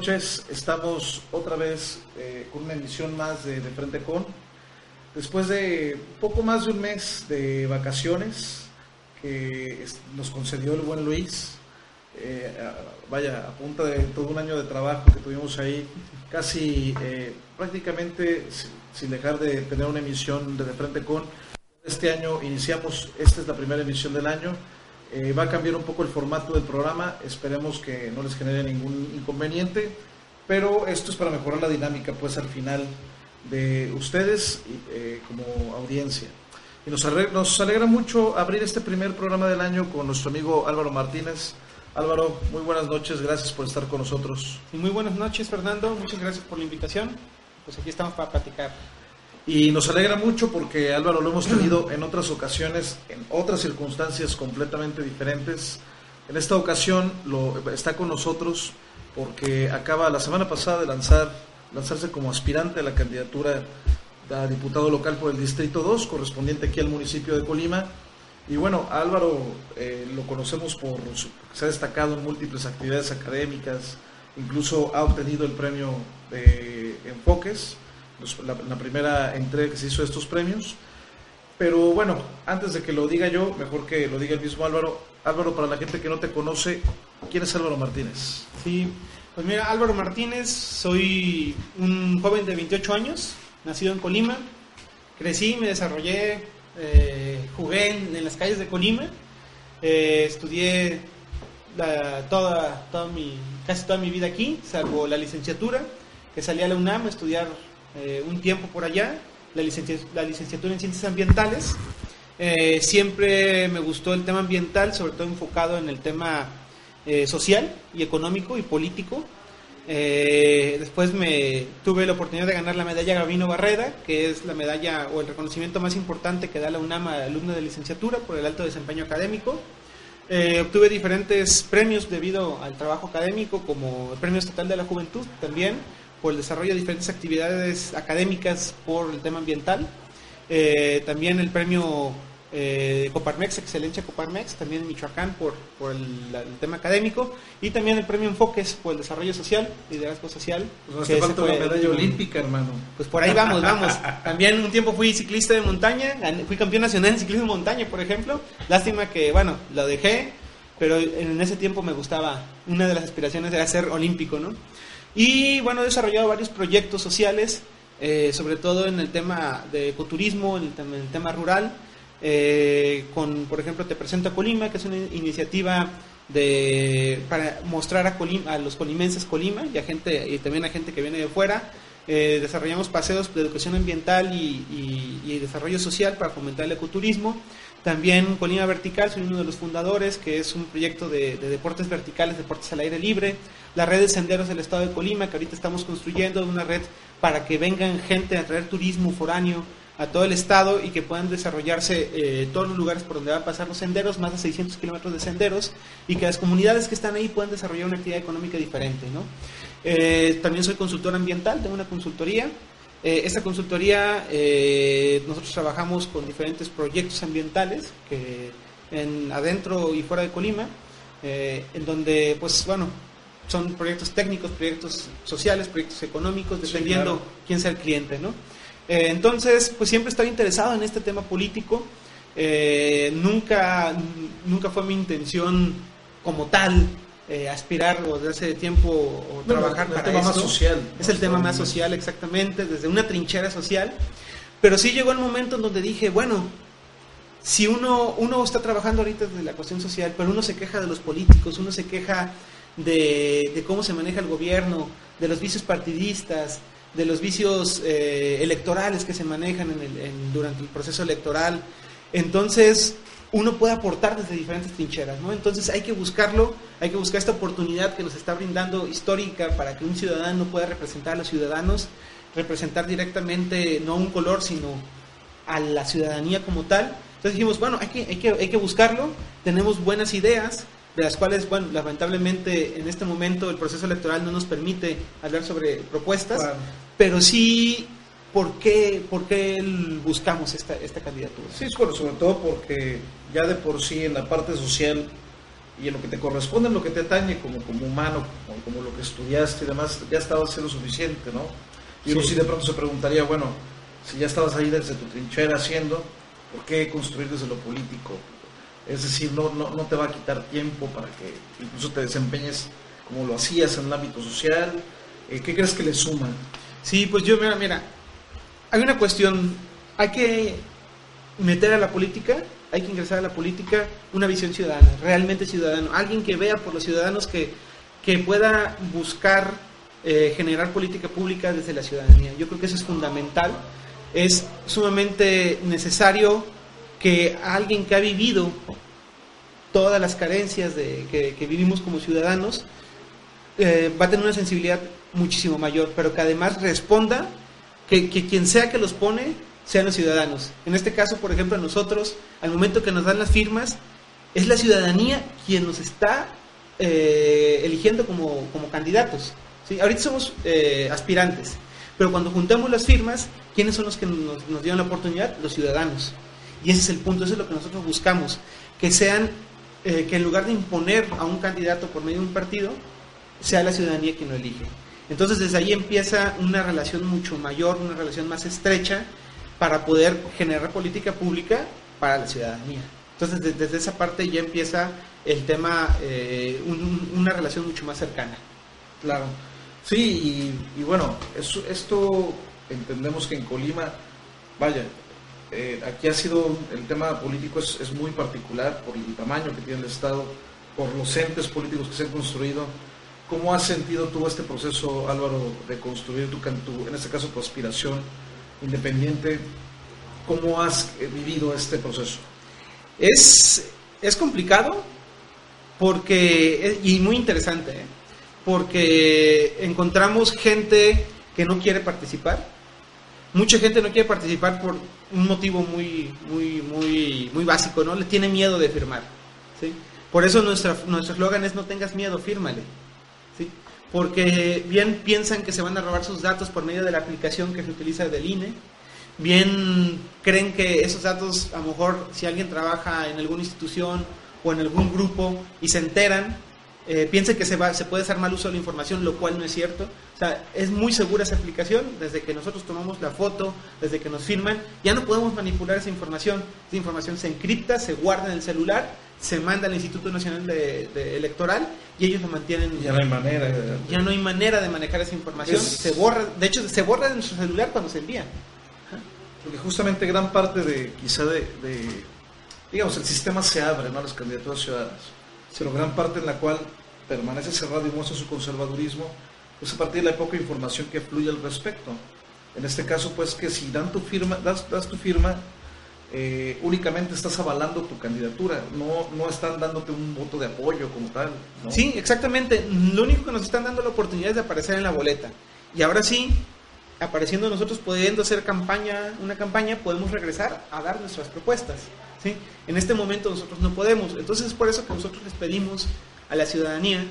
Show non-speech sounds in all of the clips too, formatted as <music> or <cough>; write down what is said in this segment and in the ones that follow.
Noches, estamos otra vez eh, con una emisión más de, Frente Con. Después de poco más de un mes de vacaciones que nos concedió el buen Luis, eh, vaya, a punta de todo un año de trabajo que tuvimos ahí, casi eh, prácticamente sin dejar de tener una emisión de, de Frente Con. Este año iniciamos, esta es la primera emisión del año eh, va a cambiar un poco el formato del programa, esperemos que no les genere ningún inconveniente, pero esto es para mejorar la dinámica pues al final de ustedes eh, como audiencia. Y nos nos alegra mucho abrir este primer programa del año con nuestro amigo Álvaro Martínez. Álvaro, muy buenas noches, gracias por estar con nosotros. Y muy buenas noches, Fernando, muchas gracias por la invitación. Pues aquí estamos para platicar. Y nos alegra mucho porque Álvaro lo hemos tenido en otras ocasiones, en otras circunstancias completamente diferentes. En esta ocasión lo, está con nosotros porque acaba la semana pasada de lanzar, lanzarse como aspirante a la candidatura a diputado local por el Distrito 2, correspondiente aquí al municipio de Colima. Y bueno, Álvaro eh, lo conocemos por, se ha destacado en múltiples actividades académicas, incluso ha obtenido el premio de Enfoques la, primera entrega que se hizo de estos premios. Pero bueno, antes de que lo diga yo, mejor que lo diga el mismo Álvaro. Álvaro, para la gente que no te conoce, ¿quién es Álvaro Martínez? Sí, pues mira, Álvaro Martínez, soy un joven de 28 años, nacido en Colima. Crecí, me desarrollé, eh, jugué en, las calles de Colima. Eh, estudié toda, toda mi, casi toda mi vida aquí, salvo la licenciatura, que salí a la UNAM a estudiar eh, un tiempo por allá, la, licenciatura en Ciencias Ambientales. Eh, siempre me gustó el tema ambiental, sobre todo enfocado en el tema eh, social y económico y político. después me tuve la oportunidad de ganar la medalla Gavino Barreda, que es la medalla o el reconocimiento más importante que da la UNAM a alumno de licenciatura por el alto desempeño académico. obtuve diferentes premios debido al trabajo académico, como el Premio Estatal de la Juventud también, por el desarrollo de diferentes actividades académicas por el tema ambiental. Eh, también el premio eh, Coparmex, Excelencia Coparmex, también en Michoacán por, por el, tema académico. Y también el premio Enfoques por el desarrollo social, liderazgo social. Pues no falta la medalla olímpica, hermano. Pues por ahí vamos, vamos. <laughs> También un tiempo fui ciclista de montaña, fui campeón nacional en ciclismo de montaña, por ejemplo. Lástima que, bueno, lo dejé, pero en ese tiempo me gustaba. Una de las aspiraciones era ser olímpico, ¿no? Y bueno, he desarrollado varios proyectos sociales, eh, sobre todo en el tema de ecoturismo, en el, tema rural. Eh, con, por ejemplo, Te Presento a Colima, que es una iniciativa de, para mostrar a, a los colimenses Colima y, a gente, y también a gente que viene de fuera. Eh, desarrollamos paseos de educación ambiental y, y, desarrollo social para fomentar el ecoturismo. También Colima Vertical, soy uno de los fundadores, que es un proyecto de, deportes verticales, deportes al aire libre. La red de senderos del estado de Colima, que ahorita estamos construyendo, una red para que vengan gente a traer turismo foráneo a todo el estado y que puedan desarrollarse eh, todos los lugares por donde van a pasar los senderos, más de 600 kilómetros de senderos, y que las comunidades que están ahí puedan desarrollar una actividad económica diferente. ¿no? Eh, también soy consultor ambiental, tengo una consultoría eh, esta consultoría, eh, nosotros trabajamos con diferentes proyectos ambientales que en, adentro y fuera de Colima, eh, en donde, pues bueno, son proyectos técnicos, proyectos sociales, proyectos económicos, dependiendo quién sea el cliente, ¿no? entonces, pues siempre estaba interesado en este tema político. nunca, nunca fue mi intención como tal eh, aspirar o de hace tiempo o trabajar para tema Más social. Es el tema más social, exactamente, desde una trinchera social. Pero sí llegó el momento en donde dije, bueno, si uno, uno está trabajando ahorita desde la cuestión social, pero uno se queja de los políticos, uno se queja de, cómo se maneja el gobierno, de los vicios partidistas, de los vicios eh, electorales que se manejan en el, durante el proceso electoral. Entonces, uno puede aportar desde diferentes trincheras, ¿no? Entonces hay que buscarlo, hay que buscar esta oportunidad que nos está brindando histórica para que un ciudadano pueda representar a los ciudadanos, representar directamente no un color, sino a la ciudadanía como tal. Entonces dijimos, bueno, hay que, hay que, hay que buscarlo, tenemos buenas ideas, de las cuales, bueno, lamentablemente en este momento el proceso electoral no nos permite hablar sobre propuestas, pero sí ¿por qué, por qué buscamos esta, esta candidatura? Sí, bueno, sobre todo porque ya de por sí en la parte social y en lo que te corresponde, en lo que te atañe como, como humano, como, lo que estudiaste y demás, ya estaba siendo suficiente, ¿no? Y uno sí de pronto se preguntaría, bueno, si ya estabas ahí desde tu trinchera haciendo, ¿por qué construir desde lo político? Es decir, no, no, no te va a quitar tiempo para que incluso te desempeñes como lo hacías en el ámbito social. Eh, ¿Qué crees que le suma? Sí, pues yo, mira, mira, hay una cuestión, hay que meter a la política, hay que ingresar a la política una visión ciudadana, realmente ciudadano, alguien que vea por los ciudadanos que, que pueda buscar eh, generar política pública desde la ciudadanía. Yo creo que eso es fundamental, es sumamente necesario que alguien que ha vivido todas las carencias de, que, vivimos como ciudadanos eh, va a tener una sensibilidad muchísimo mayor, pero que además responda que, quien sea que los pone sean los ciudadanos. En este caso, por ejemplo, nosotros, al momento que nos dan las firmas, es la ciudadanía quien nos está eh, eligiendo como, candidatos. ¿sí? Ahorita somos eh, aspirantes, pero cuando juntamos las firmas, ¿quiénes son los que nos, nos dieron la oportunidad? Los ciudadanos. Y ese es el punto, eso es lo que nosotros buscamos, que sean, eh, que en lugar de imponer a un candidato por medio de un partido, sea la ciudadanía quien lo elige. Entonces desde ahí empieza una relación mucho mayor, una relación más estrecha para poder generar política pública para la ciudadanía. Entonces desde, esa parte ya empieza el tema, eh, una relación mucho más cercana. Claro. Sí, y, bueno, esto entendemos que en Colima, vaya, eh, aquí ha sido, el tema político es, es, muy particular por el tamaño que tiene el Estado, por los entes políticos que se han construido ¿Cómo has sentido tú este proceso, Álvaro, de construir tu, tu en este caso, tu aspiración independiente? ¿Cómo has eh, vivido este proceso? Es, es complicado porque, y muy interesante, ¿eh? porque encontramos gente que no quiere participar. Mucha gente no quiere participar por un motivo muy, muy, muy, muy básico, ¿no? Le tiene miedo de firmar. ¿sí? Por eso nuestra, nuestro eslogan es no tengas miedo, fírmale porque bien piensan que se van a robar sus datos por medio de la aplicación que se utiliza del INE, bien creen que esos datos, a lo mejor si alguien trabaja en alguna institución o en algún grupo y se enteran, eh, piensan que se, va, se puede hacer mal uso de la información, lo cual no es cierto. O sea, es muy segura esa aplicación, desde que nosotros tomamos la foto, desde que nos firman, ya no podemos manipular esa información. Esa información se encripta, se guarda en el celular se manda al Instituto Nacional de, Electoral y ellos lo mantienen. Ya no hay manera. De, ya no hay manera de manejar esa información. Se borra, de hecho, se borra de nuestro celular cuando se envía. Porque justamente gran parte de, quizá de, digamos, el sistema se abre ¿no? a las candidaturas ciudadanas, pero gran parte en la cual permanece cerrado y muestra su conservadurismo, pues a partir de la poca información que fluye al respecto. En este caso, pues que si dan tu firma, das, das tu firma, eh, únicamente estás avalando tu candidatura, no, no están dándote un voto de apoyo como tal. Sí, exactamente. Lo único que nos están dando la oportunidad es de aparecer en la boleta. Y ahora sí, apareciendo nosotros pudiendo hacer campaña, una campaña, podemos regresar a dar nuestras propuestas. ¿sí? En este momento nosotros no podemos. Entonces es por eso que nosotros les pedimos a la ciudadanía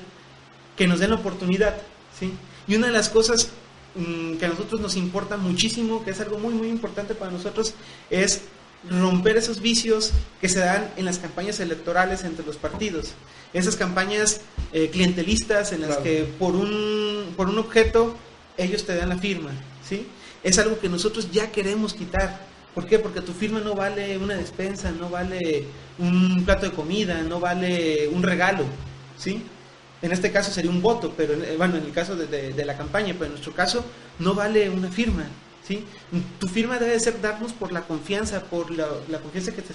que nos den la oportunidad. ¿sí? Y una de las cosas mm, que a nosotros nos importa muchísimo, que es algo muy, muy importante para nosotros, es romper esos vicios que se dan en las campañas electorales entre los partidos. Esas campañas eh, clientelistas en las que por un, por un objeto ellos te dan la firma. ¿sí? Es algo que nosotros ya queremos quitar. ¿Por qué? Porque tu firma no vale una despensa, no vale un plato de comida, no vale un regalo. ¿sí? En este caso sería un voto, pero eh, bueno, en el caso de, de la campaña, pero en nuestro caso no vale una firma. Tu firma debe ser darnos por la confianza, por la, confianza que te,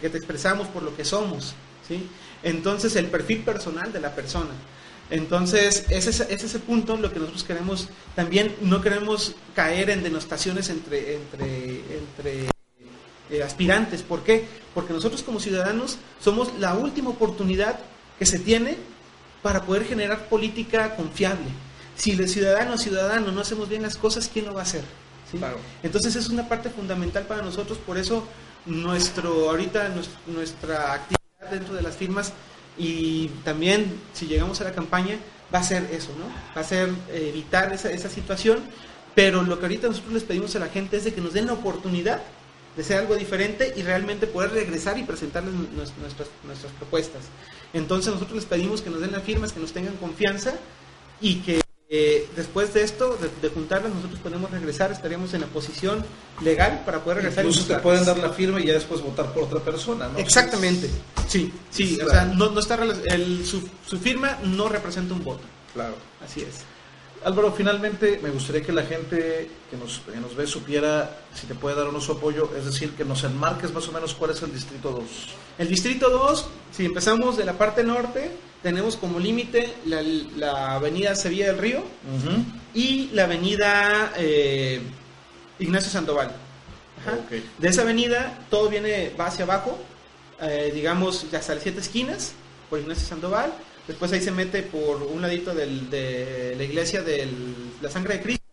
que te, expresamos, por lo que somos, ¿sí? Entonces, el perfil personal de la persona. Entonces, ese es, ese punto lo que nosotros queremos. También no queremos caer en denostaciones entre, entre, entre eh, aspirantes. ¿Por qué? Porque nosotros como ciudadanos somos la última oportunidad que se tiene para poder generar política confiable. Si el ciudadano o ciudadano no hacemos bien las cosas, ¿quién lo va a hacer? Entonces es una parte fundamental para nosotros, por eso nuestro ahorita nuestra actividad dentro de las firmas y también si llegamos a la campaña va a ser eso, ¿no? Va a ser evitar esa, esa situación, pero lo que ahorita nosotros les pedimos a la gente es de que nos den la oportunidad de ser algo diferente y realmente poder regresar y presentarles nuestras, nuestras propuestas. Entonces nosotros les pedimos que nos den las firmas, que nos tengan confianza y que eh, después de esto, de, juntarlas, nosotros podemos regresar, estaríamos en la posición legal para poder regresar. Incluso te pueden dar la firma y ya después votar por otra persona, ¿no? Exactamente, sí, sí, o sea, no, no está, el, su, su firma no representa un voto. Claro. Así es. Álvaro, finalmente me gustaría que la gente que nos, nos ve supiera si te puede dar o no su apoyo, es decir, que nos enmarques más o menos cuál es el Distrito 2. El Distrito 2, si empezamos de la parte norte, tenemos como límite la, avenida Sevilla del Río y la avenida eh, Ignacio Sandoval. De esa avenida todo viene, va hacia abajo, eh, digamos, hasta las siete esquinas, por Ignacio Sandoval. Después ahí se mete por un ladito de la iglesia de la sangre de Cristo,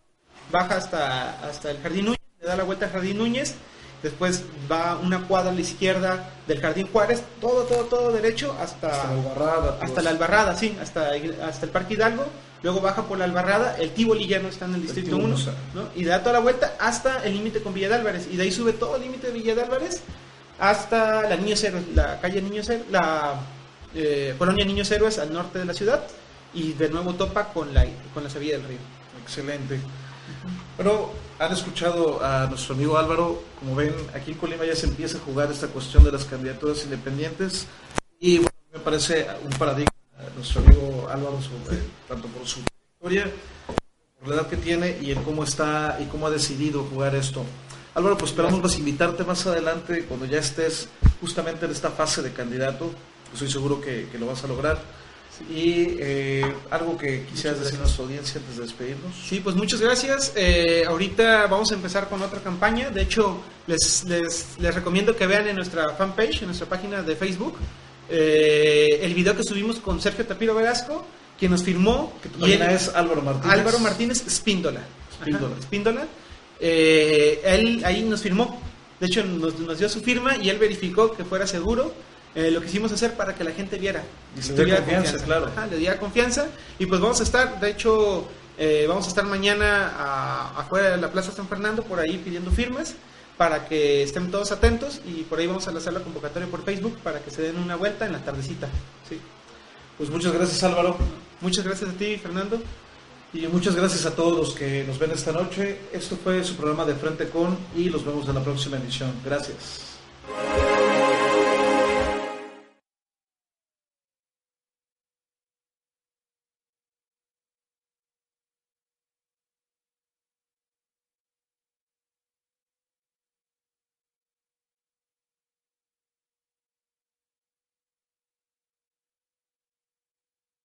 baja hasta, hasta el Jardín Núñez, le da la vuelta al Jardín Núñez después va una cuadra a la izquierda del Jardín Juárez, todo, todo, todo derecho hasta, hasta la Albarrada. Hasta la Albarrada, sí, hasta, hasta el Parque Hidalgo, luego baja por la Albarrada, el Tivoli ya no está en el Distrito 1, ¿no? y da toda la vuelta hasta el límite con Villa de Álvarez, y de ahí sube todo el límite de Villa de Álvarez hasta la Niños Héroes, la calle Niños Héroes, la eh, colonia Niños Héroes al norte de la ciudad, y de nuevo topa con la, con la Sevilla del Río. Excelente. Pero han escuchado a nuestro amigo Álvaro, como ven, aquí en Colima ya se empieza a jugar esta cuestión de las candidaturas independientes y bueno, me parece un paradigma nuestro amigo Álvaro, tanto por su historia, por la edad que tiene y en cómo está y cómo ha decidido jugar esto. Álvaro, pues esperamos vas invitarte más adelante cuando ya estés justamente en esta fase de candidato. Estoy seguro que lo vas a lograr y eh, algo que quisieras decir a nuestra audiencia antes de despedirnos. Sí, pues muchas gracias. Eh, ahorita vamos a empezar con otra campaña. De hecho, les, les, les, recomiendo que vean en nuestra fanpage, en nuestra página de Facebook, eh, el video que subimos con Sergio Tapiro Velasco, quien nos firmó. y él, es Álvaro Martínez. Álvaro Martínez Espíndola. Espíndola. él ahí nos firmó. De hecho, nos, nos dio su firma y él verificó que fuera seguro eh, lo quisimos hacer para que la gente viera. Y le diera confianza, claro. le diera confianza. Y pues vamos a estar, de hecho, eh, vamos a estar mañana afuera de la Plaza San Fernando, por ahí pidiendo firmas, para que estén todos atentos. Y por ahí vamos a lanzar la convocatoria por Facebook para que se den una vuelta en la tardecita. Sí. Pues muchas gracias, Álvaro. Muchas gracias a ti, Fernando. Y muchas gracias a todos los que nos ven esta noche. Esto fue su programa de Frente con y los vemos en la próxima emisión. Gracias.